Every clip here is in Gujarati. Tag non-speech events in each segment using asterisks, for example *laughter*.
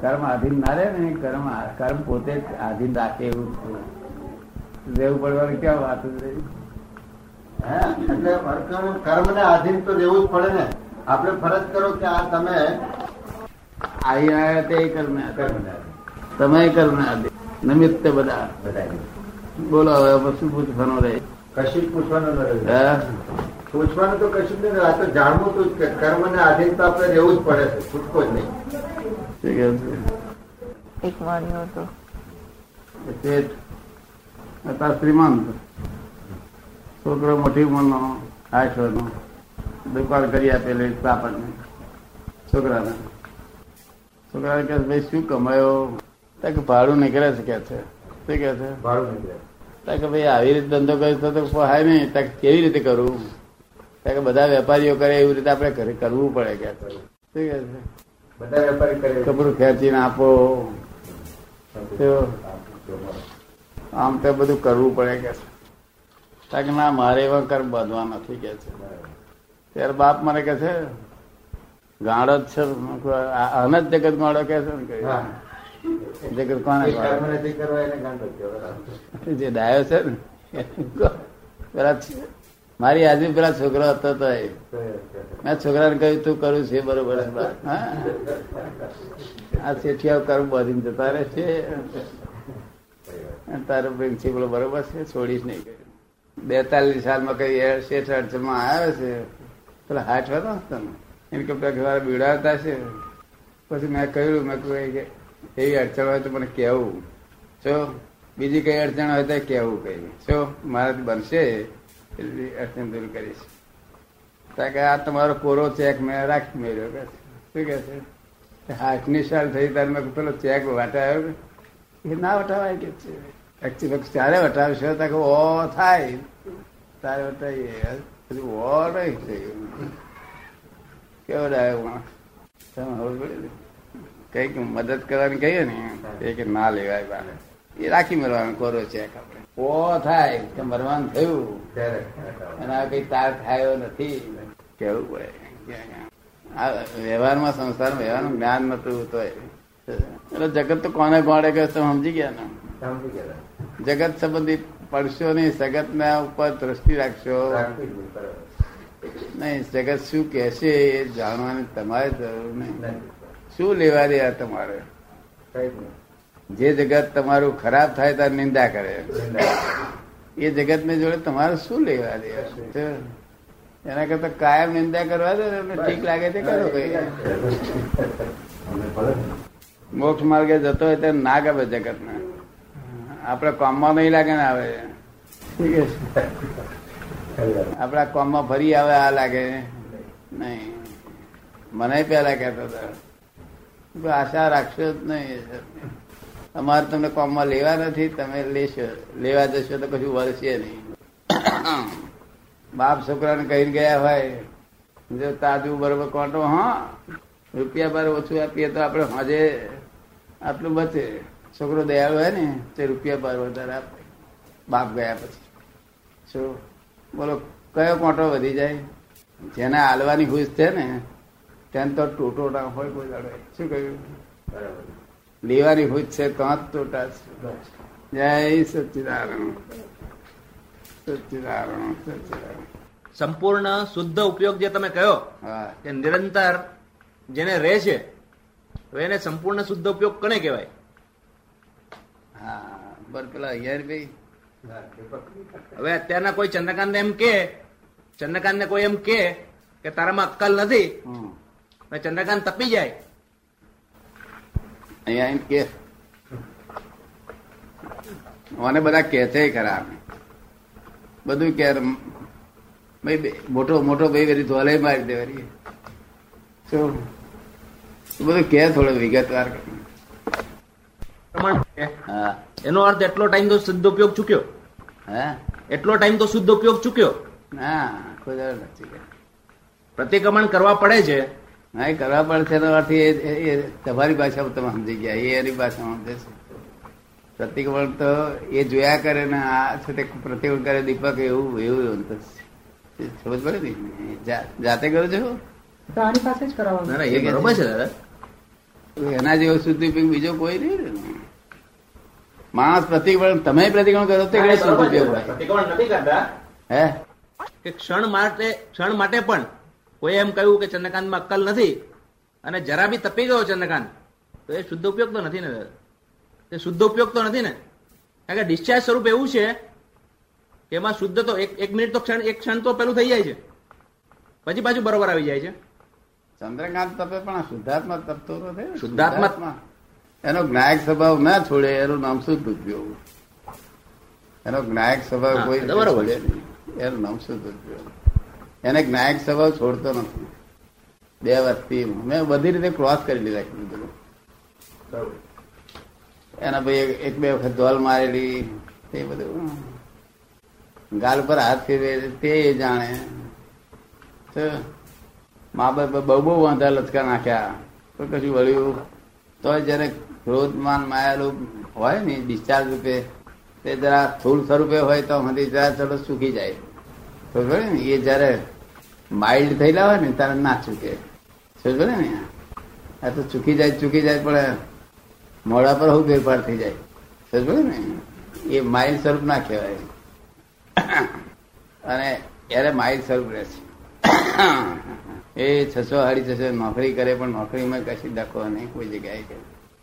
કર્મ આધીન ના રહે ને કર્મ કર્મ પોતે જ આધીન રાખે એવું રહેવું પડવાનું ક્યાં વાત હે? એટલે કર્મ ને આધીન તો રહેવું જ પડે ને. આપણે ફરજ કરો કે આ તમે આવી રહ્યા તે કર્મ કર્મને તમે કર્મ આધીન નિમિત્ત બધા બધા બોલો હવે શું પૂછવાનું રહે? કશું પૂછવાનું રહે. હે? પૂછવાનું તો કશું જ નહીં આ તો જાણવું તો જ કે કર્મને આધીન તો આપણે રહેવું જ પડે છે છૂટકો જ નહીં. એક માન્યો હતો હતા શ્રીમંત છોકરો મોટી ઉંમરનો આઠ વર્ષનો દુકાન કરી આપેલી કાપડની છોકરાને. છોકરાને કહે છે, ભાઈ શું કમાયો? કે ભાડું નીકળે છે કે છે. શું કે છે? ભાડું નીકળે. કે ભાઈ આવી રીતે ધંધો કર્યો તો હાય નહીં કેવી રીતે કરવું તો કે બધા વેપારીઓ કરે એવી રીતે આપણે કરવું પડે કે બધા વેપારી કરે કપડું ખેંચીને આપો. આમ તો બધું કરવું પડે કે કે ના મારે એવા કર બાંધવા નથી કે છે. ત્યારે બાપ મને કે છે ગાળો જ છે. આને જ જગત ગાળો કે છે ને? જગત કોને. જે ડાયો છે ને પેલા મારી આજુ પેલા છોકરો હતો તો મેં છોકરાને કહ્યું તું કરું છે બરોબર આ શેઠિયા કરું બાંધીને જતા રહે છે. તારો પ્રિન્સિપલ બરોબર છે છોડીશ નહીં. કહ્યું બેતાલીસ સાલમાં કઈ શેઠ અડચણમાં આવ્યો છે. પેલા હાથ હતો તમે એને કે પેલા બીડાવતા છે. પછી મેં કહ્યું મેં કહ્યું કે એવી અડચણ હોય તો મને કહેવું. છો? બીજી કઈ અડચણ હોય તો કહેવું કહ્યું છો? મારાથી બનશે? દૂર કરીશ તો કે આ તમારો કોરો ચેક મેં રાખી મેળ્યો કે શું કે છે? હાથની સાલ થઈ ત્યારે મેં પેલો ચેક વટાયો? એ ના વટાવાય કે છે? એકચ્યુઅલી ચારે વટાવશો તો કે ઓ થાય. તારે વટાવીએ. પછી ઓ નહીં થયું કેવો ડાયો તમે ખબર કંઈક મદદ કરવાની કહીએ ને, એ કે ના લેવાય બાને એ રાખી મરવાનું કોરો ચેક આપણે. ઓ થાય કે મરવાનું થયું. અને આ કઈ તાર થયો નથી. કેવું પડે? આ વ્યવહારમાં સંસારમાં વ્યવહારનું જ્ઞાન નતું તો એટલે જગત તો કોને કોણે કે તમે સમજી ગયા ને? સમજી ગયા. જગત સંબંધી પડશો નહીં જગત ના ઉપર દ્રષ્ટિ રાખશો. નહીં, બરાબર. નહીં જગત શું કહેશે એ જાણવાની તમારે જરૂર નહીં. શું લેવા દે આ તમારે? કંઈ નહીં. જે જગત તમારું ખરાબ થાય ત્યારે નિંદા કરે. એ જગત ને જોડે તમારે શું લેવા દે તો એના કરતા કાયમ નિંદા કરવા દે એમને ઠીક લાગે તે કરો. મોક્ષ માર્ગે જતો હોય ત્યારે ના ગમે જગત ને આપડે કોમમાં નહીં લાગે ને આવે. આપડા કોમમાં ફરી આવે, આ લાગે. નહીં. મને પેલા કેતો હતો. આશા રાખશો જ નહીં. અમારે તમને કોમમાં લેવા નથી, તમે લેશો. લેવા જશો તો કશું વળશે નહીં. બાપ છોકરાને કહીને ગયા હોય, જો તાજુ બરોબર કોટો, હા, રૂપિયા બાર ઓછું આપીએ તો આપણે હજે આટલું બચે. છોકરો દયાળુ હોય ને, તે રૂપિયા બાર વધારે આપે. બાપ ગયા પછી. શું? બોલો, કયો કોટો વધી જાય? જેને હાલવાની ખુશ છે ને, તેને તો ટોટો ના હોય કોઈ દાડો. શું કહ્યું? બરાબર. લેવાની ભૂત છે તો જ છે જય સચિદારણ સચિદારણ સચિદારણ સંપૂર્ણ શુદ્ધ ઉપયોગ જે તમે કહ્યો કે નિરંતર જેને રહે છે તો એને સંપૂર્ણ શુદ્ધ ઉપયોગ કોને કહેવાય? હા બર પેલા ભાઈ. હવે અત્યારના કોઈ ચંદ્રકાંત એમ કે ચંદ્રકાંત ને કોઈ એમ કે તારામાં અક્કલ નથી. ચંદ્રકાંત તપી જાય. અહીંયા એમ કે. મને બધા કે છે ખરા બધું કે ભાઈ મોટો મોટો ભાઈ વેરી ધોલે મારી દે વળી. શું? બધું કે થોડો વિગતવાર. હા. એનો અર્થ એટલો ટાઈમ તો શુદ્ધ ઉપયોગ ચૂક્યો? હા? એટલો ટાઈમ તો શુદ્ધ ઉપયોગ ચૂક્યો? હા કોઈ નથી. પ્રતિક્રમણ કરવા પડે છે હા એ કરવા પડશે એનો અર્થ એ એ- એ તમારી ભાષામાં તમે સમજી ગયા એ એની ભાષામાં સમજે છે. પ્રતિક્રમણ તો એ જોયા કરે ને આ છે તે પ્રતિક્રમણ કરે દીપક એવું એવું એવું તો. સમજ પડે ને? જાતે કરો છો? આની પાસે જ કરાવવાનું ના ના એ બરોબર છે દાદા. એના જેવો સુધી બીજો કોઈ નહીં ને. માણસ પ્રતિક્રમણ તમે પ્રતિક્રમણ કરો તે ઘડે શુદ્ધ ઉપયોગ હોય? પ્રતિક્રમણ નથી કરતા. હે? કે ક્ષણ માટે ક્ષણ માટે પણ. કોઈ એમ કહ્યું કે ચંદ્રકાંતમાં અક્કલ નથી અને જરા બી તપી ગયો ચંદ્રકાંત તો એ શુદ્ધ ઉપયોગ તો નથી ને એ શુદ્ધ ઉપયોગ તો નથી ને. કારણ કે ડિસ્ચાર્જ સ્વરૂપ એવું છે કે એમાં શુદ્ધ તો એક એક મિનિટ તો ક્ષણ એક ક્ષણ તો પેલું થઈ જાય છે. પછી પાછું બરોબર આવી જાય છે. ચંદ્રકાંત તપે પણ શુદ્ધાત્મા તપતો નથી શુદ્ધાત્મા. એનો જ્ઞાયક સ્વભાવ ના છોડે એનું નામ શુદ્ધ ઉપયોગ એનો જ્ઞાયક સ્વભાવ કોઈ બરોબર એનું નામ શુદ્ધ ઉપયોગ એને જ્ઞાયક સ્વભાવ છોડતો નથી. બે વર્ષથી મેં બધી રીતે ક્રોસ કરી લીધા કીધું એના ભાઈ એક- બે વખત ધોલ મારેલી, તે બધું. ગાલ પર હાથ ફેરવે તે એ જાણે. મા બાપ બહુ બહુ વાંધા લચકા નાખ્યા. તો કશું વળ્યું. તો જયારે ક્રોધમાન માયાલું હોય ને ડિસ્ચાર્જ રૂપે, તે જરા સ્થૂળ સ્વરૂપે હોય તો હમણાં જરા ચલો ચૂકી જાય. તો ને? એ જયારે માઇલ્ડ થયેલા હોય ને, ત્યારે ના ચૂકે. સમજો ને આ તો ચૂકી જાય ચૂકી જાય, પણ મોડા પર હું ફેરફાર થઈ જાય. સમજો ને એ માઇલ્ડ સ્વરૂપ ના કહેવાય. અને એને માઇલ્ડ સ્વરૂપ રહે છે. એ છસો સાડી છસો નોકરી કરે, પણ નોકરીમાં કશી દખો નહીં, કોઈ જગ્યાએ કરે.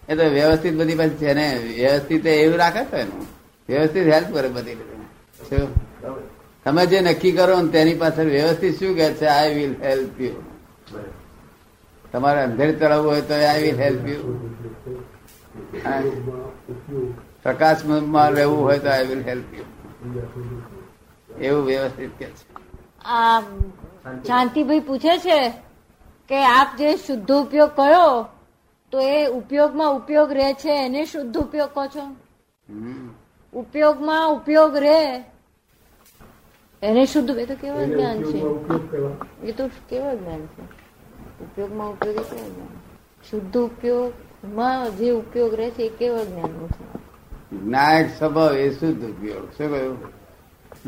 એ તો વ્યવસ્થિત બધી પાસે છે ને, વ્યવસ્થિત એવું રાખે તો એનું વ્યવસ્થિત હેલ્પ કરે બધી શું? તમે જે નક્કી કરો ને તેની પાછળ વ્યવસ્થિત શું કે છે આઈ વિલ હેલ્પ યુ તમારે અંધેર ચડાવવું હોય તો આઈ વિલ હેલ્પ યુ પ્રકાશમાં રહેવું હોય તો આઈ વિલ હેલ્પ યુ એવું વ્યવસ્થિત કે છે. આ શાંતિભાઈ પૂછે છે કે આપ જે શુદ્ધ ઉપયોગ કરો તો એ ઉપયોગમાં ઉપયોગ રહે છે એને શુદ્ધ ઉપયોગ કહો છો? ઉપયોગમાં ઉપયોગ રહે એને શુદ્ધ એ તો કેવા જ્ઞાન છે. એ તો કેવા જ્ઞાન છે. ઉપયોગમાં ઉપયોગ એ કેવા જ્ઞાન શુદ્ધ ઉપયોગમાં જે ઉપયોગ રહે છે એ કેવા જ્ઞાનનું છે. જ્ઞાયક સ્વભાવ એ શુદ્ધ ઉપયોગ. શું કહ્યું?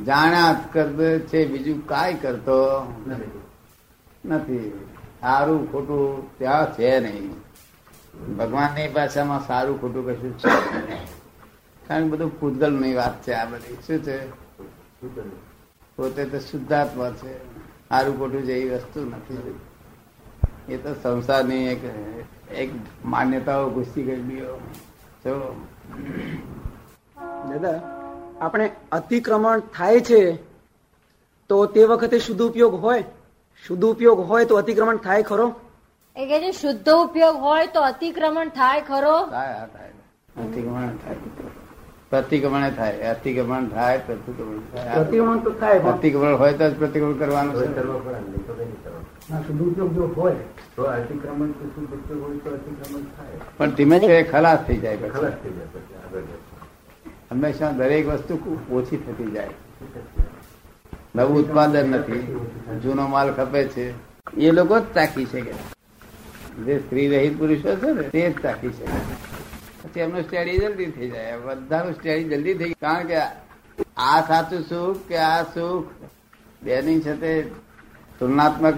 જાણ્યા કરતો છે બીજું કાંઈ કરતો નથી. સારું ખોટું ત્યાં છે નહીં. ભગવાનની ભાષામાં સારું ખોટું કશું છે નહીં. કારણ કે બધું પૂતગલની વાત છે આ બધી. શું છે? પોતે તો શુદ્ધાત્મા છે. સારું ખોટું જેવી વસ્તુ નથી એ તો સંસારની એક એક માન્યતાઓ ઘૂસી ગયેલી જો. દાદા આપણે અતિક્રમણ થાય છે તો તે વખતે શુદ્ધ ઉપયોગ હોય? શુદ્ધ ઉપયોગ હોય તો અતિક્રમણ થાય ખરો? એ કે છે શુદ્ધ ઉપયોગ હોય તો અતિક્રમણ થાય ખરો? થાય. અતિક્રમણ થાય. પ્રતિક્રમણે થાય અતિક્રમણ થાય પ્રતિક્રમણ થાય. પ્રતિક્રમણ તો થાય પ્રતિક્રમણ હોય તો જ પ્રતિક્રમણ કરવાનું છે. પણ ધીમે ધીમે ખલાસ થઈ જાય પછી. હંમેશા દરેક વસ્તુ ઓછી થતી જાય. નવું ઉત્પાદન નથી. જૂનો માલ ખપે છે. એ લોકો જ તાકી છે કે જે સ્ત્રી રહિત પુરુષો છે ને તે જ તાકી છે પછી એમનું સ્ટડી જલ્દી થઈ જાય. બધાનું સ્ટડી જલ્દી થઈ કારણ કે આ સાચું સુખ કે આ સુખ બેની સાથે તુલનાત્મક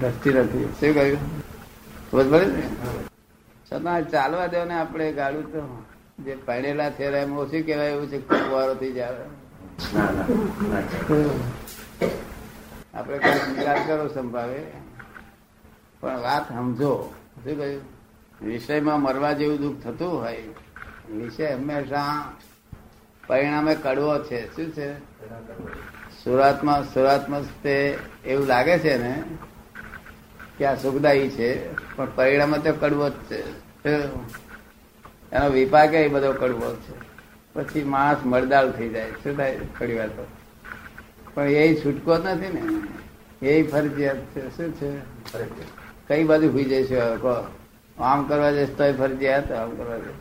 દ્રષ્ટિ નથી. શું કહ્યું? ખબર પડે ને? છતાં ચાલવા દો ને આપણે ગાડું તો. જે પહેણેલા છે એમ ઓછી કહેવાય એવું છે ખૂબ વારો થઈ જાય. આપણે કોઈ સ્વીકાર કરો સંભાવે. પણ વાત સમજો. શું કહ્યું? વિષયમાં મરવા જેવું દુઃખ થતું હોય વિષય હંમેશા પરિણામે કડવો છે. શું છે? સુરતમાં સુરતમાં તે એવું લાગે છે ને કે આ સુખદાયી છે પણ પરિણામે તો કડવો જ છે? એનો વિપાક એ બધો કડવો છે. પછી માણસ મરદાળ થઈ જાય. શું થાય? થોડી વાર તો. પણ એ છૂટકો જ નથી ને. એ ફરજિયાત છે. શું છે? કઈ બાજુ હોઈ જઈશું હવે? કહો. આમ કરવા જઈશ તોય ફરજિયાત આમ કરવા જઈશ.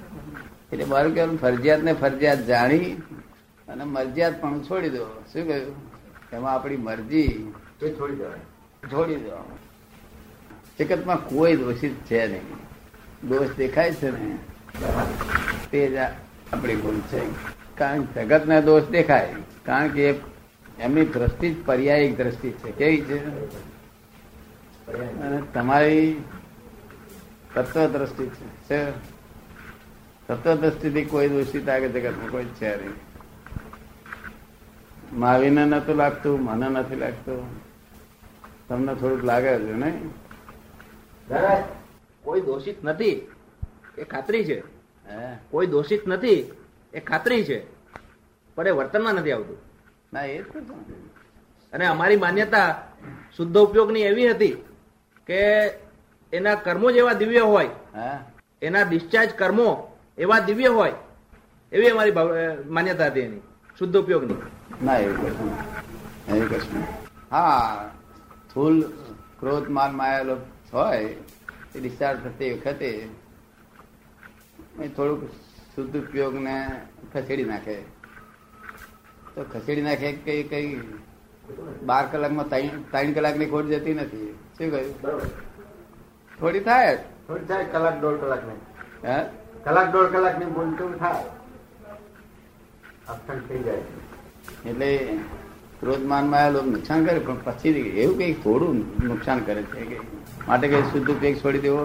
એટલે મારું કહેવાનું ફરજિયાત ને ફરજિયાત જાણી અને મરજિયાત પણ છોડી દો. શું કહ્યું? એમાં આપણી મરજી છોડી દેવાય છોડી દો. જગતમાં કોઈ દોષિત છે નહીં. દોષ દેખાય છે ને તે જ આપણી ભૂલ છે. કારણ કે જગતને દોષ દેખાય. કારણ કે એમની દ્રષ્ટિ જ પર્યાયિક દ્રષ્ટિ છે. કેવી છે? અને તમારી તત્વ દ્રષ્ટિ છે. તત્વદ્રષ્ટિથી દ્રષ્ટિથી કોઈ દોષિત આગળ જગતમાં કોઈ છે નહીં. માવીને નતું લાગતું મને નથી લાગતું. તમને થોડુંક લાગે છે નહીં? કોઈ દોષિત નથી એ ખાતરી છે. હે? કોઈ દોષિત નથી એ ખાતરી છે. પણ એ વર્તનમાં નથી આવતું. ના એ. અને અમારી માન્યતા શુદ્ધ ઉપયોગની એવી હતી કે એના કર્મો જ એવા દિવ્ય હોય. હા? એના ડિસ્ચાર્જ કર્મો એવા દિવ્ય હોય. એવી અમારી માન્યતા હતી એની. શુદ્ધ ઉપયોગની. ના એવું કશું એવું કશું હા સ્થૂલ ક્રોધ માન માયેલો હોય એ ડિસ્ચાર્જ થતી વખતે થોડુંક શુદ્ધ ઉપયોગને ખસેડી નાખે. તો ખસેડી નાખે કઈ કઈ બાર કલાકમાં ત્રણ ત્રણ કલાકની ખોટ જતી નથી. શું કહ્યું? થોડી થાય? થોડી થાય કલાક દોઢ કલાક નહીં. હે? કલાક દોઢ કલાકની બોલતું થાય? અપસન્ટ થઈ જાય. એટલે ક્રોધ માનમાં લોક નુકસાન કરે પણ પછી એવું કઈ થોડું નુકસાન કરે છે કે માટે કઈ શુદ્ધ ઉપયોગ છોડી દેવો?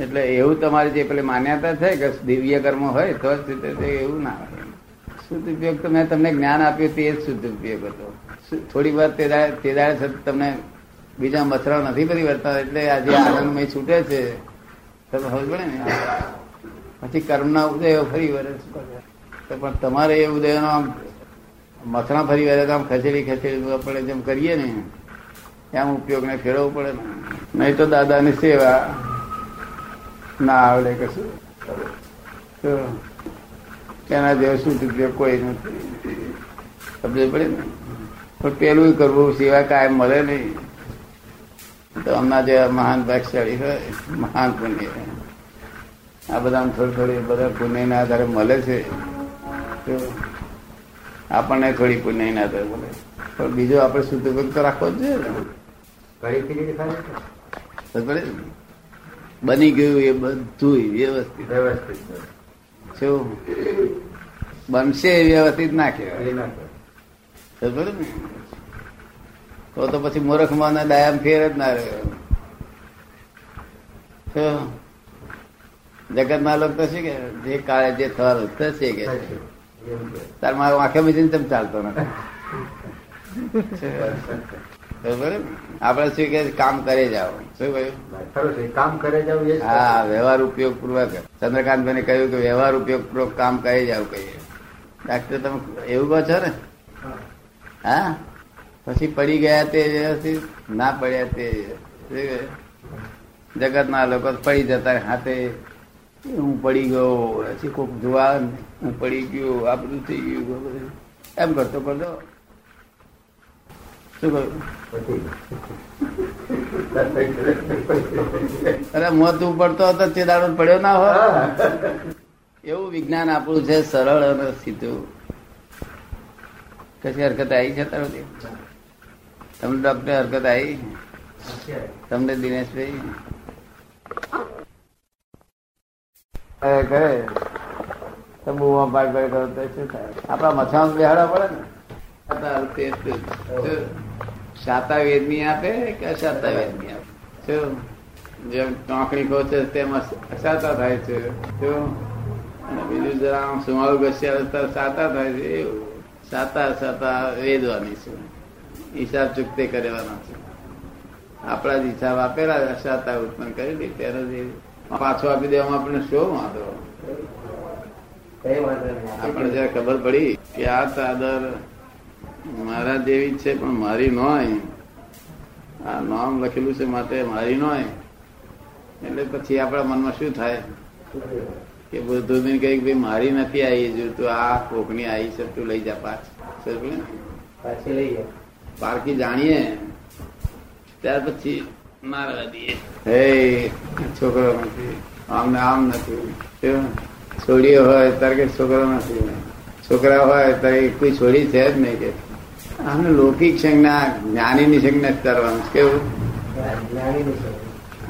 એટલે એવું તમારી જે પેલી માન્યતા છે કે દિવ્ય કર્મ હોય તો જ એવું ના હોય. શુદ્ધ ઉપયોગ તો મેં તમને જ્ઞાન આપ્યું તે જ શુદ્ધ ઉપયોગ હતો. થોડી વાર તે દાડે તમને બીજા મથરાઓ નથી બધી વર્તા એટલે આજે *coughs* આનંદમય છૂટે છે. તમે સમજ પડે ને? પછી કર્મના ઉદયો ફરી વરે તો પણ તમારે એ ઉદયનો આમ મથરા ફરી વરે તો આમ ખસેડી ખસેડી આપણે જેમ કરીએ ને એમ ઉપયોગને ફેરવવું પડે ને. નહીં તો દાદાની સેવા ના આવડે કશું. તો એના જેવો શું ઉપયોગ કોઈ નથી. સમજ પડે ને? પણ પેલું કરવું સેવા કાયમ મળે નહીં. તો હમણાં જે મહાન ભાગશાળી હોય મહાન પુણ્ય. આ બધા થોડી થોડી બધા પુણ્યના આધારે મળે છે. તો આપણને થોડી પુણ્યના આધારે મળે. પણ બીજો આપણે શુદ્ધ ઉપયોગ તો રાખવો જ જોઈએ ને? બની ગયું એ બધું વ્યવસ્થિત. વ્યવસ્થિત શું? બનશે વ્યવસ્થિત ના કહેવાય. ને તો તો પછી મૂર્ખમાં ડાયામ ફેર જ ના રહ્યો. જગત જગતના લોકો તો શું કે જે કાળે જે થવાનું થશે કે. છે. કે. તાર મારો આંખે બીજીને તેમ ચાલતો નથી. આપણે શું કે કામ કરે જાઓ. શું કહ્યું? કામ કરે જાવ હા વ્યવહાર ઉપયોગ પૂર્વક ચંદ્રકાંતભાઈ કહ્યું કે વ્યવહાર ઉપયોગ પૂર્વક કામ કરી જાવ કહીએ. ડાક્ટર તમે એવું કહો છો ને? હા? પછી પડી ગયા તે ના પડ્યા તે. જગત ના લોકો પડી જતા હાથે. હું પડી ગયો પછી કોક જોવા હું પડી ગયો આ થઈ ગયું એમ કરતો કરતો. અરે મોત પડતો હતો તે દાડો પડ્યો ના હોય. એવું વિજ્ઞાન આપણું છે સરળ અને સીધું. કશી હરકત આવી છે તારો તમને ડોક્ટર હરકત આવી? તમને દિનેશભાઈ? કરે તો બુવા પાડ કરે કરો તો શું થાય? આપણા મથામાં બેહાડા પડે ને. અત્યારે તે જ. શું? શાતા વેદની આપે કે અશાતા વેદની આપે? શું જેમ ટોંકણી ખોચે તેમાં સાતા થાય છે. શું અને બીજું જરા આમ સુમાળું ઘસ્યા સાતા થાય છે. એવું. સાતા સાતા વેદવાની છે. હિસાબ ચૂકતે કરવાના છે. આપણા જ હિસાબ આપેલા અશાતા ઉત્પન્ન કરી દે તેનો જે પાછો આપી દેવામાં આપણે શું વાંધો? આપણે જયારે ખબર પડી કે આ ચાદર મારા જેવી છે પણ મારી નોય આ નામ લખેલું છે માટે મારી નોય એટલે પછી આપણા મનમાં શું થાય? કે બુદ્ધુબેન કઈ ભાઈ મારી નથી આવી જો તું આ કોકની આવી છે તું લઈ જા પાછ. પાછી લઈ જાય પારખી જાણીએ. ત્યાર પછી મારવા દઈએ હે છોકરો નથી. આમ ને આમ નથી? છોડીઓ હોય ત્યારે કે છોકરો નથી. છોકરા હોય ત્યારે કોઈ છોડી છે જ નહીં કે. આમને લૌકિક સંજ્ઞા જ્ઞાનીની સંજ્ઞા કરવાનું? કેવું?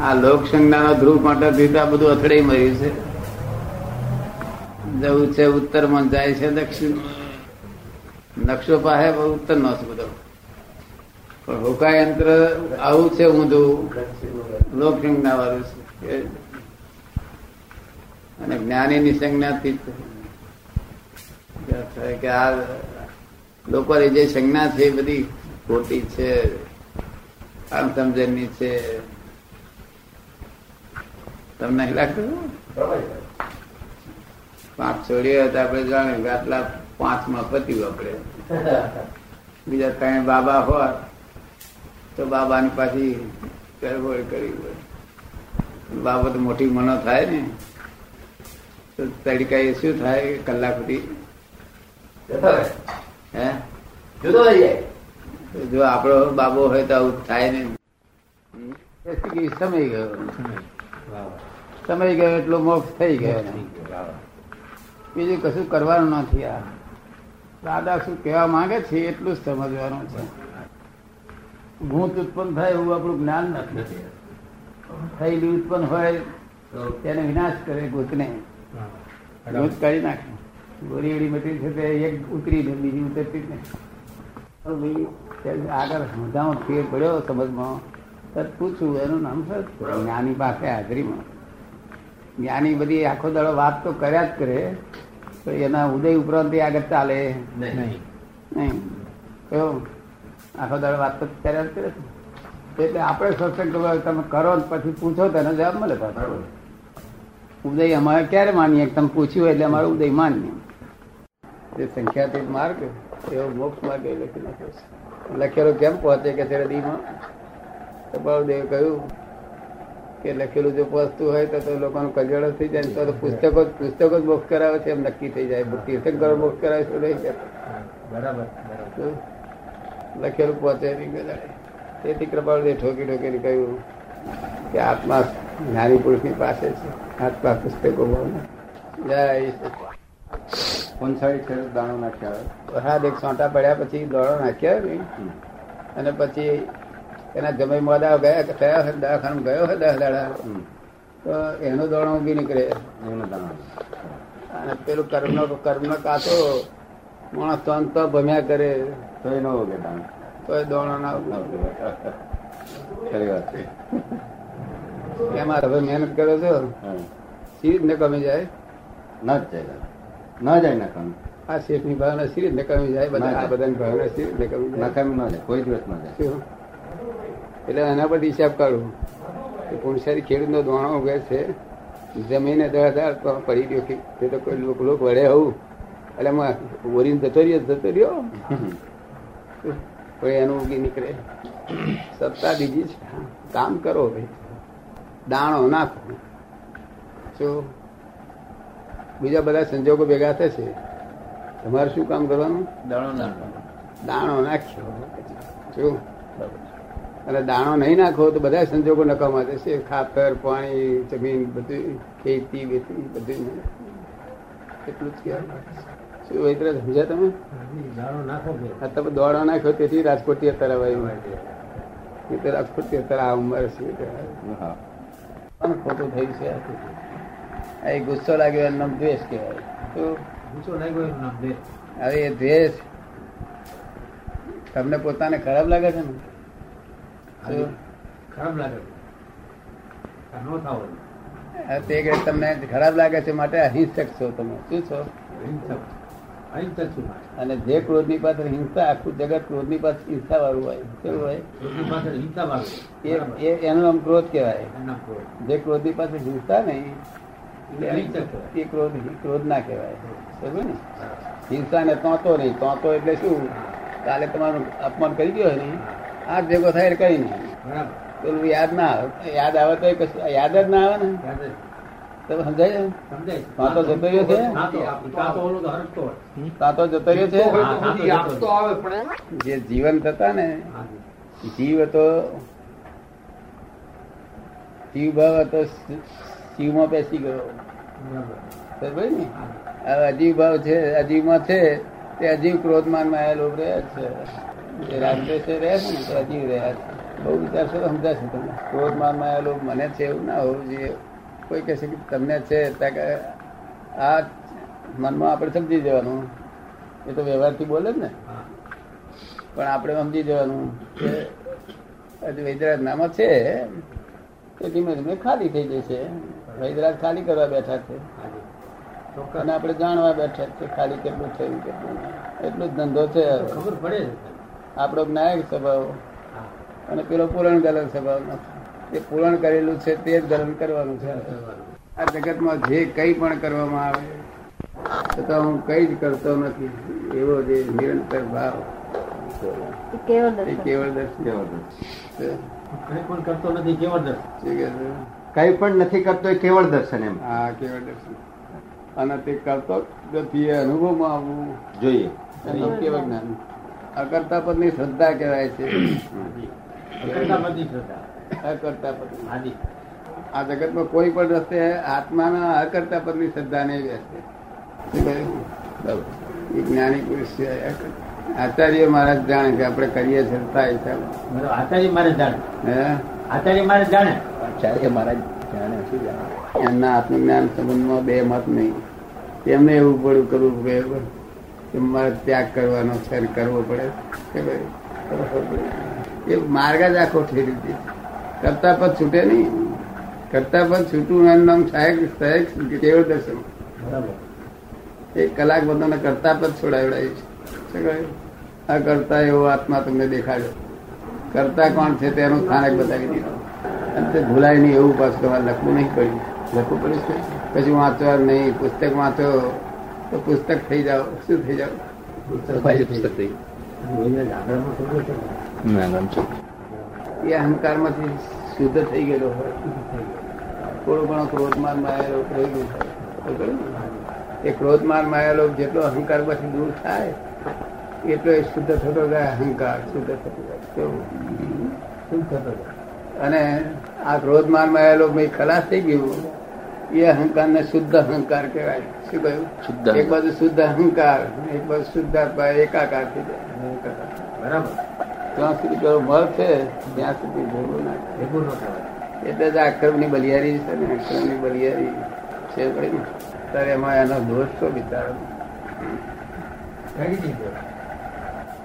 આ લોક સંજ્ઞાનો ધ્રુવ માટે દીધા બધું અથડાઈ મર્યું છે. જવું છે ઉત્તરમાં જાય છે દક્ષિણ. નકશો પાસે ઉત્તર નો છે બધો. પણ હોકાયંત્ર આવું છે ઊંધું. લોકસંજ્ઞા વાળું છે. અને જ્ઞાની ની સંજ્ઞાથી કે આ લોકોની જે સંજ્ઞા છે એ બધી ખોટી છે, આમ સમજણની છે. તમને લાગતું? પાંચ છોડીઓ હતા આપણે જાણે કે આટલા પાંચમાં પત્યું આપણે બીજા ત્રણ બાબા હોય. તો બાબાની પાછી ગરબડ કરી હોય. બાબત મોટી મનો થાય ને તો તડકા એ શું થાય? કલાક સુધી. હે? જુદો જો આપણો બાબો હોય તો આવું થાય ને. સમય ગયો. સમય ગયો એટલો મોક્ષ થઈ ગયો. બીજું કશું કરવાનું નથી આ. દાદા શું કહેવા માંગે છે એટલું જ સમજવાનું છે. ભૂત ઉત્પન્ન થાય એવું આપણું જ્ઞાન નથી. થયેલી ઉત્પન્ન હોય તો તેને વિનાશ કરે ભૂતને ભૂત કાઢી નાખે. ગોરી એડી મટી છે તે એક ઉતરી ને બીજી ઉતરતી જ નહીં આગળ સમજાવમાં ફેર પડ્યો સમજમાં. તો પૂછું એનું નામ છે જ્ઞાની પાસે હાજરીમાં. જ્ઞાની બધી આખો દાડો વાત તો કર્યા જ કરે તો એના ઉદય ઉપરાંત આગળ ચાલે. નહીં. નહીં. કયો આખો દાડો વાત તો ત્યારે કરે છે. એટલે આપણે સત્સંગ તમે કરો પછી પૂછો તો એનો જવાબ મળે પાછો ઉદય અમારે ક્યારે માનીએ? તમે પૂછ્યું એટલે અમારે ઉદય માનીએ. જે સંખ્યાતીત માર્ગ એવો મોક્ષ માર્ગ એ લખી નાખ્યો છે. લખેલો કેમ પહોંચે કે છે હૃદયમાં તો બળદેવ કહ્યું કે લખેલું જો પહોંચતું હોય તો લોકોનો કલ્યાણ થઈ જાય તો તો પુસ્તકો જ- પુસ્તકો જ મોક્ષ કરાવે છે એમ નક્કી થઈ જાય. તીર્થંકરો મોક્ષ કરાવે છે નહીં બરાબર બરાબર. તો લખેલું પહોંચે તેથી કૃપાળુદેવ ઠોકી ઠોકીને કહ્યું કે આત્મા જ્ઞાની પુરુષની પાસે છે. આત્મા પુસ્તકો જય પંચાળી ખેડૂત દાણો નાખ્યા હા એક સોંટા પડ્યા પછી દોડો નાખ્યા ને. અને પછી એના જમાઈ મોદા ગયા થયા હોય દવાખાનું ગયો હશે દસ દાડા. તો એનો દોડો ઊંઘી નીકળે. એનો દાણો. અને પેલું કર્મનો કર્મનો કાચો માણસ તો અંત ભમ્યા કરે. તો ન વગે તો એ દોણા ના ખરી વાત છે. એમાં હવે મહેનત કરો છો સીરી સી રીતને કમી જાય. ન જ જાય ન જાય નાખવાનું આ શેઠની ભાવના સી ને કમી જાય બધા આ બધાની ભાવના સી ને કમી જાય. ન જાય કોઈ દિવસ ન જાય? એટલે એના પર હિસાબ કાઢું. કે પુણસારી ખેડૂતનો દોણો ઉગે છે. જમીને દસ હજાર તો પડી ગયો કે તે તો કોઈ લોક લોક વળે આવું એટલે એમાં ઓરીને જતો રહ્યો જતો રહ્યો કોઈ એનું ઉગી નીકળે સત્તા બીજી છે કામ કરો ભાઈ દાણો નાખો શું બીજા બધા સંજોગો ભેગા થશે તમારે શું કામ કરવાનું દાણો નાખો દાણો નાખ્યો શું અને દાણો નહીં નાખો તો બધા સંજોગો નકામા થશે ખાતર પાણી જમીન બધું ખેતી બેતી બધું એટલું જ કહેવાય શું વૈત્ર સમજ્યા તમે? આ તમે દોડો નાખ્યો તેથી રાજકોટથી અત્યારે આવ્યું એ તો રાજકોટથી અત્યારે આ ઉંમર છે હા. ખોટું થયું છે? આ એ ગુસ્સો લાગ્યો એનો નામ દ્વેષ કહેવાય. શું? હવે એ દ્વેષ. તમને પોતાને ખરાબ લાગે છે ને? ખરાબ લાગે નો થાવ આ તે તમને ખરાબ લાગે છે માટે અહિંસક છો તમે. શું છો? અહિંસક. છું અને જે ક્રોધની પાછળ હિંસા આખું જગત ક્રોધની પાછળ હિંસા વાળું હોય કેવું હોય? એ એનું નામ ક્રોધ કહેવાય. ક્રોધ. જે ક્રોધની પાછળ હિંસા નહીં એ ક્રોધ ક્રોધ ના કહેવાય. સમજ ને? હિંસા ને તોતો નહીં તોતો એટલે શું? કાલે તમારું અપમાન કરી ગયો ને આ ભેગો થાય કઈ નહીં. બરાબર. પેલું યાદ ના આવે. યાદ આવે તો કશું યાદ જ ના આવે ને. તમે સમજાય જતો રહ્યો છે? જતો રહ્યો છે? રહ્યો. જે જીવન થતા ને જીવ હતો જીવ ભાવ હતો શિવમાં બેસી ગયો. ને હવે અજીવ ભાવ છે અજીવમાં છે તે અજીવ ક્રોધમાનમાં આવેલો રહે છે. જે રહ્યા છે ને તે અજીવ રહ્યા છે. બહુ વિચારશો તો સમજાશે તમને. ક્રોધમાનમાં આવેલો મને છે એવું ના હોવું જોઈએ. કોઈ કહેશે કે તમને છે આ મનમાં આપણે સમજી જવાનું. એ તો વ્યવહારથી બોલે જ ને. પણ આપણે સમજી જવાનું કે હજુ વૈદ્યરાજ નામાં છે તો ધીમે ધીમે ખાલી થઈ જશે. વૈદરાજ ખાલી કરવા બેઠા છે. અને આપણે જાણવા બેઠા છે ખાલી કેટલું થયું કેટલું એટલો એટલું જ ધંધો છે. ખબર પડે આપણો નાયક સ્વભાવ. અને પેલો પૂરણ ગલન સ્વભાવ નથી એ પૂરણ કરેલું છે તે જ ધર્મ કરવાનું છે. આ જગતમાં જે કઈ પણ કરવામાં આવે છતાં હું કઈ જ કરતો નથી. એવો જે નિરંતર ભાવ કેવળ દર્શન કેવળ દર્શન કંઈ પણ કરતો નથી કેવળ દર્શન કંઈ કઈ પણ નથી કરતો એ કેવળ દર્શન એમ. હા કેવળ દર્શન અને તે કરતો નથી એ અનુભવમાં આવવું જોઈએ. કેવળ જ્ઞાન. અકર્તા પદની શ્રદ્ધા કહેવાય છે. અકર્તા પદ આદિ આ જગતમાં કોઈ પણ રસ્તે આત્માના અકર્તા પદની શ્રદ્ધા નહીં બેસે. શું કહ્યું? બરાબર. એ જ્ઞાની પુરુષ છે આચાર્ય મહારાજ જાણે કે આપણે કરીએ છીએ થાય છે. આચાર્ય મહારાજ જાણે. આચાર્ય મહારાજ જાણે. આચાર્ય મહારાજ જાણે શું જાણે? એમના આત્મજ્ઞાન સંબંધમાં બે મત નહીં. તેમને એવું પડ્યું કરવું પડે કે મારે ત્યાગ કરવાનો છે કરવો પડે. એ માર્ગ જ આખો ઠેરી દે કરતા પદ છૂટે નહીં. કરતા પદ છૂટવું એનું નામ સહાયક સહાયક કેવળ દર્શન. બરાબર. એક કલાક બધાને કરતા પદ છોડાવડાય છે. આ કરતા એવો આત્મા તમને દેખાડ્યો કરતા કોણ છે તેનું સ્થાનક બતાવી દીધું. અને તે ભૂલાય નહીં એવું પાછું તમારે લખવું નહીં પડ્યું. લખવું પડ્યું છે? પછી વાંચવા નહીં પુસ્તક વાંચો તો પુસ્તક થઈ જાઓ. શું થઈ જાઓ? આગળમાં શોધો છો એ અહંકારમાંથી શુદ્ધ થઈ ગયેલો હોય થોડો ઘણો ક્રોધમાન માયેલો થઈ ગયું? એ ક્રોધમાન માયેલો જેટલો અહંકારમાંથી દૂર થાય એટલો એ શુદ્ધ થતો જાય અહંકાર શુદ્ધ થતો જાય. કેવું? શું થતો? અને આ ક્રોધમાન માયેલો ભાઈ ખલાસ થઈ ગયો એ અહંકાર ને શુદ્ધ અહંકાર કહેવાય. શું કહ્યું? શુદ્ધ. એક બાજુ શુદ્ધ અહંકાર એક બાજુ શુદ્ધ એકાકાર થઈ જાય. બરાબર. ત્યાં સુધી પેલો મળ છે ત્યાં સુધી ભેગું ના એટલે જ આક્રમની બલિયારી છે ને આક્રમની બલિયારી છે ભાઈ ત્યારે એમાં એનો દોષ તો બિચારો.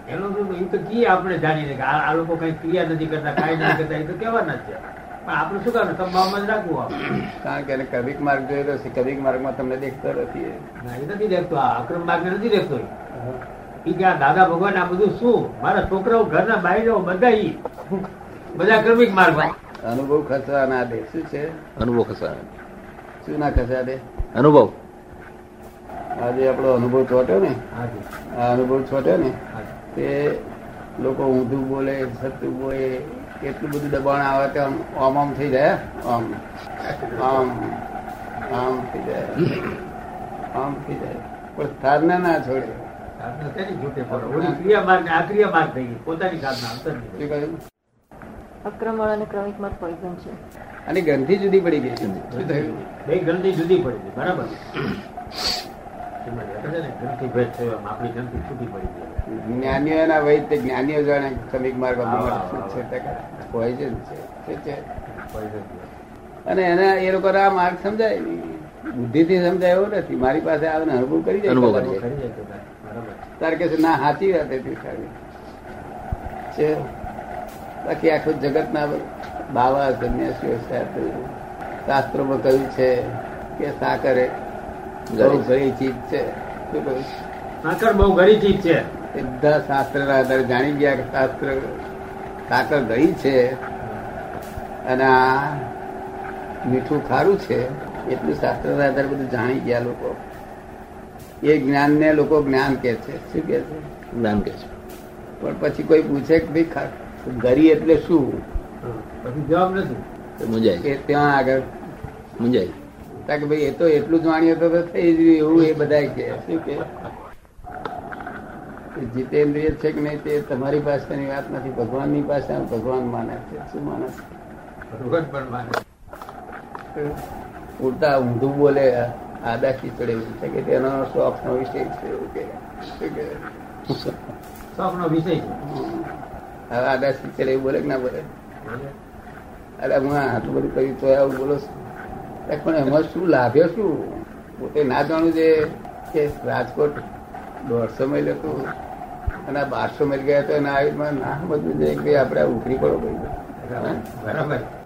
એનો તો એ તો કીએ આપણે જાણીને કે આ લોકો કઈ ક્રિયા નથી કરતા કાંઈ નથી કરતા એ તો કહેવાના છે. પણ આપણે શું કરવાનું? સંભાવમાં જ રાખવું આપણે. કારણ કે એને કવિક માર્ગ જોયેલો છે કવિક માર્ગમાં તમને દેખતો નથી એ. નથી દેખતો. આક્રમ માર્ગ નથી દેખતો કે દાદા ભગવાન આ બધું શું? મારા છોકરાઓ ઘરના બાયરો બધા ઈ. બધા ક્રમિક માર્ગમાં અનુભવ ખસવા ના દે. શું છે? અનુભવ ખસવા. શું ના ખસવા દે? અનુભવ. આજે આપણો અનુભવ ચોટ્યો ને? આ અનુભવ ચોટ્યો ને. તે લોકો ઊંધું બોલે સત્ય બોલે એટલું બધું દબાણ આવે કે આમ આમ આમ થઈ જાય આમ. આમ આમ થઈ જાય. આમ થઈ જાય. પણ થારને ના છોડે. સાધના શેની છૂટે પડે? ઓલી ક્રિયા માર્ગ આ ક્રિયા માર્ગ થઈ ગઈ. પોતાની સાધના અંતર શું કહ્યું? અક્રમણ અને ક્રમિકમાં પોઈઝન છે. અને ગ્રંથિ જુદી પડી ગઈ છે. બે ગ્રંથિ જુદી પડી ગઈ બરાબર? જ્ઞાનીઓના તે જ્ઞાનીઓ જાણે શ્રમિક માર્ગ પોઈઝન છે? અને એને એ લોકો આ માર્ગ સમજાય નહીં. બુદ્ધિથી સમજાય એવું નથી. મારી પાસે આવે અનુભવ કરી જાય તારે કે ના સાચી વાત હતી સારી બાકી આખું જગત ના બાવા સન્યાસીઓ શાસ્ત્રોમાં કહ્યું છે કે સાકર એ બહુ ઘણી ચીજ છે. શું કહ્યું? સાકર બહુ ઘણી ચીજ છે. બધા શાસ્ત્ર આધારે જાણી ગયા કે શાસ્ત્ર સાકર ઘણી છે અને આ મીઠું ખારું છે એટલું શાસ્ત્ર આધારે બધું જાણી ગયા લોકો. એ જ્ઞાન ને લોકો જ્ઞાન કે છે. શું કે છે? જ્ઞાન કે છે. પણ પછી કોઈ પૂછે કે ભાઈ ગરી એટલે શું? પછી જવાબ નથી. મુંજાય એ ત્યાં આગળ. મુંજાય કારણ કે ભાઈ એ તો એટલું જ વાણીએ તો તો થઈ જ એવું એ બધા કે શું કે જીતેન્દ્રિય છે કે નહીં તે તમારી પાસેની વાત નથી ભગવાનની પાસે ભગવાન માને છે. શું માને ભગવાન પણ માને ઉડતા ઊંધું બોલે આદા ખીચડે એવું છે કે તેનો શોખ નો વિષય છે એવું કે. શોખનો વિષય છે. હવે આદા ખીચડે એવું બોલે કે ના બોલે? અરે હું આટલું બધું કર્યું તો આવું બોલો. પણ એમાં શું લાભ્યો શું? પોતે ના જાણું છે કે રાજકોટ દોઢસો માઇલ હતું અને આ બારસો મિલ ગયા તો એના આયુર્માં ના બધું છે કે આપણે ઉખરી પડો ભાઈ. બરાબર.